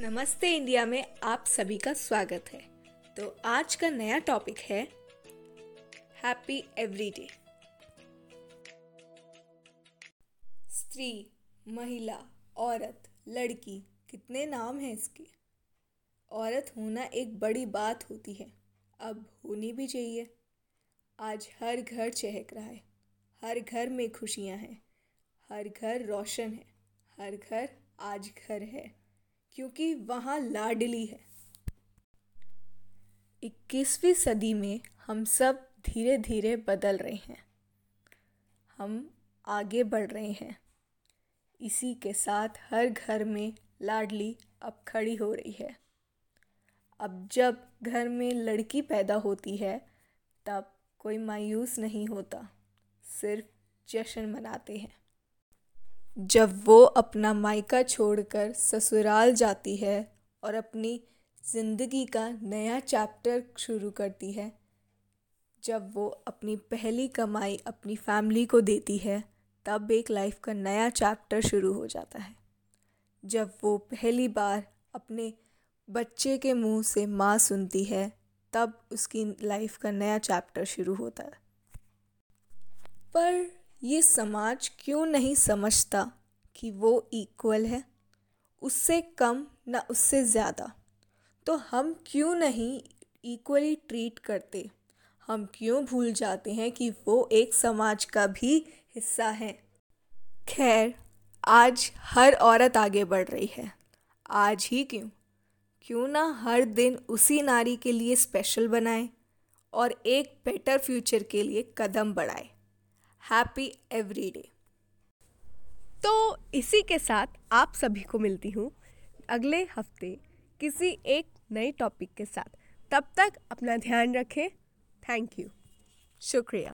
नमस्ते इंडिया में आप सभी का स्वागत है। तो आज का नया टॉपिक है हैप्पी एवरीडे स्त्री, महिला, औरत, लड़की, कितने नाम हैं इसके? औरत होना एक बड़ी बात होती है, अब होनी भी चाहिए। आज हर घर चहक रहा है, हर घर में खुशियाँ हैं, हर घर रोशन है, हर घर आज घर है। क्योंकि वहाँ लाडली है। इक्कीसवीं सदी में हम सब धीरे धीरे बदल रहे हैं। हम आगे बढ़ रहे हैं। इसी के साथ हर घर में लाडली अब खड़ी हो रही है। अब जब घर में लड़की पैदा होती है, तब कोई मायूस नहीं होता। सिर्फ़ जश्न मनाते हैं। जब वो अपना मायका छोड़कर ससुराल जाती है और अपनी ज़िंदगी का नया चैप्टर शुरू करती है, जब वो अपनी पहली कमाई अपनी फैमिली को देती है, तब एक लाइफ का नया चैप्टर शुरू हो जाता है। जब वो पहली बार अपने बच्चे के मुँह से माँ सुनती है, तब उसकी लाइफ का नया चैप्टर शुरू होता है। पर ये समाज क्यों नहीं समझता कि वो इक्वल है? उससे कम ना उससे ज़्यादा। तो हम क्यों नहीं इक्वली ट्रीट करते? हम क्यों भूल जाते हैं कि वो एक समाज का भी हिस्सा है? खैर, आज हर औरत आगे बढ़ रही है। आज ही क्यों? क्यों ना हर दिन उसी नारी के लिए स्पेशल बनाए और एक बेटर फ्यूचर के लिए कदम बढ़ाए। Happy every day. तो इसी के साथ आप सभी को मिलती हूँ अगले हफ़्ते किसी एक नए टॉपिक के साथ। तब तक अपना ध्यान रखें। थैंक यू शुक्रिया।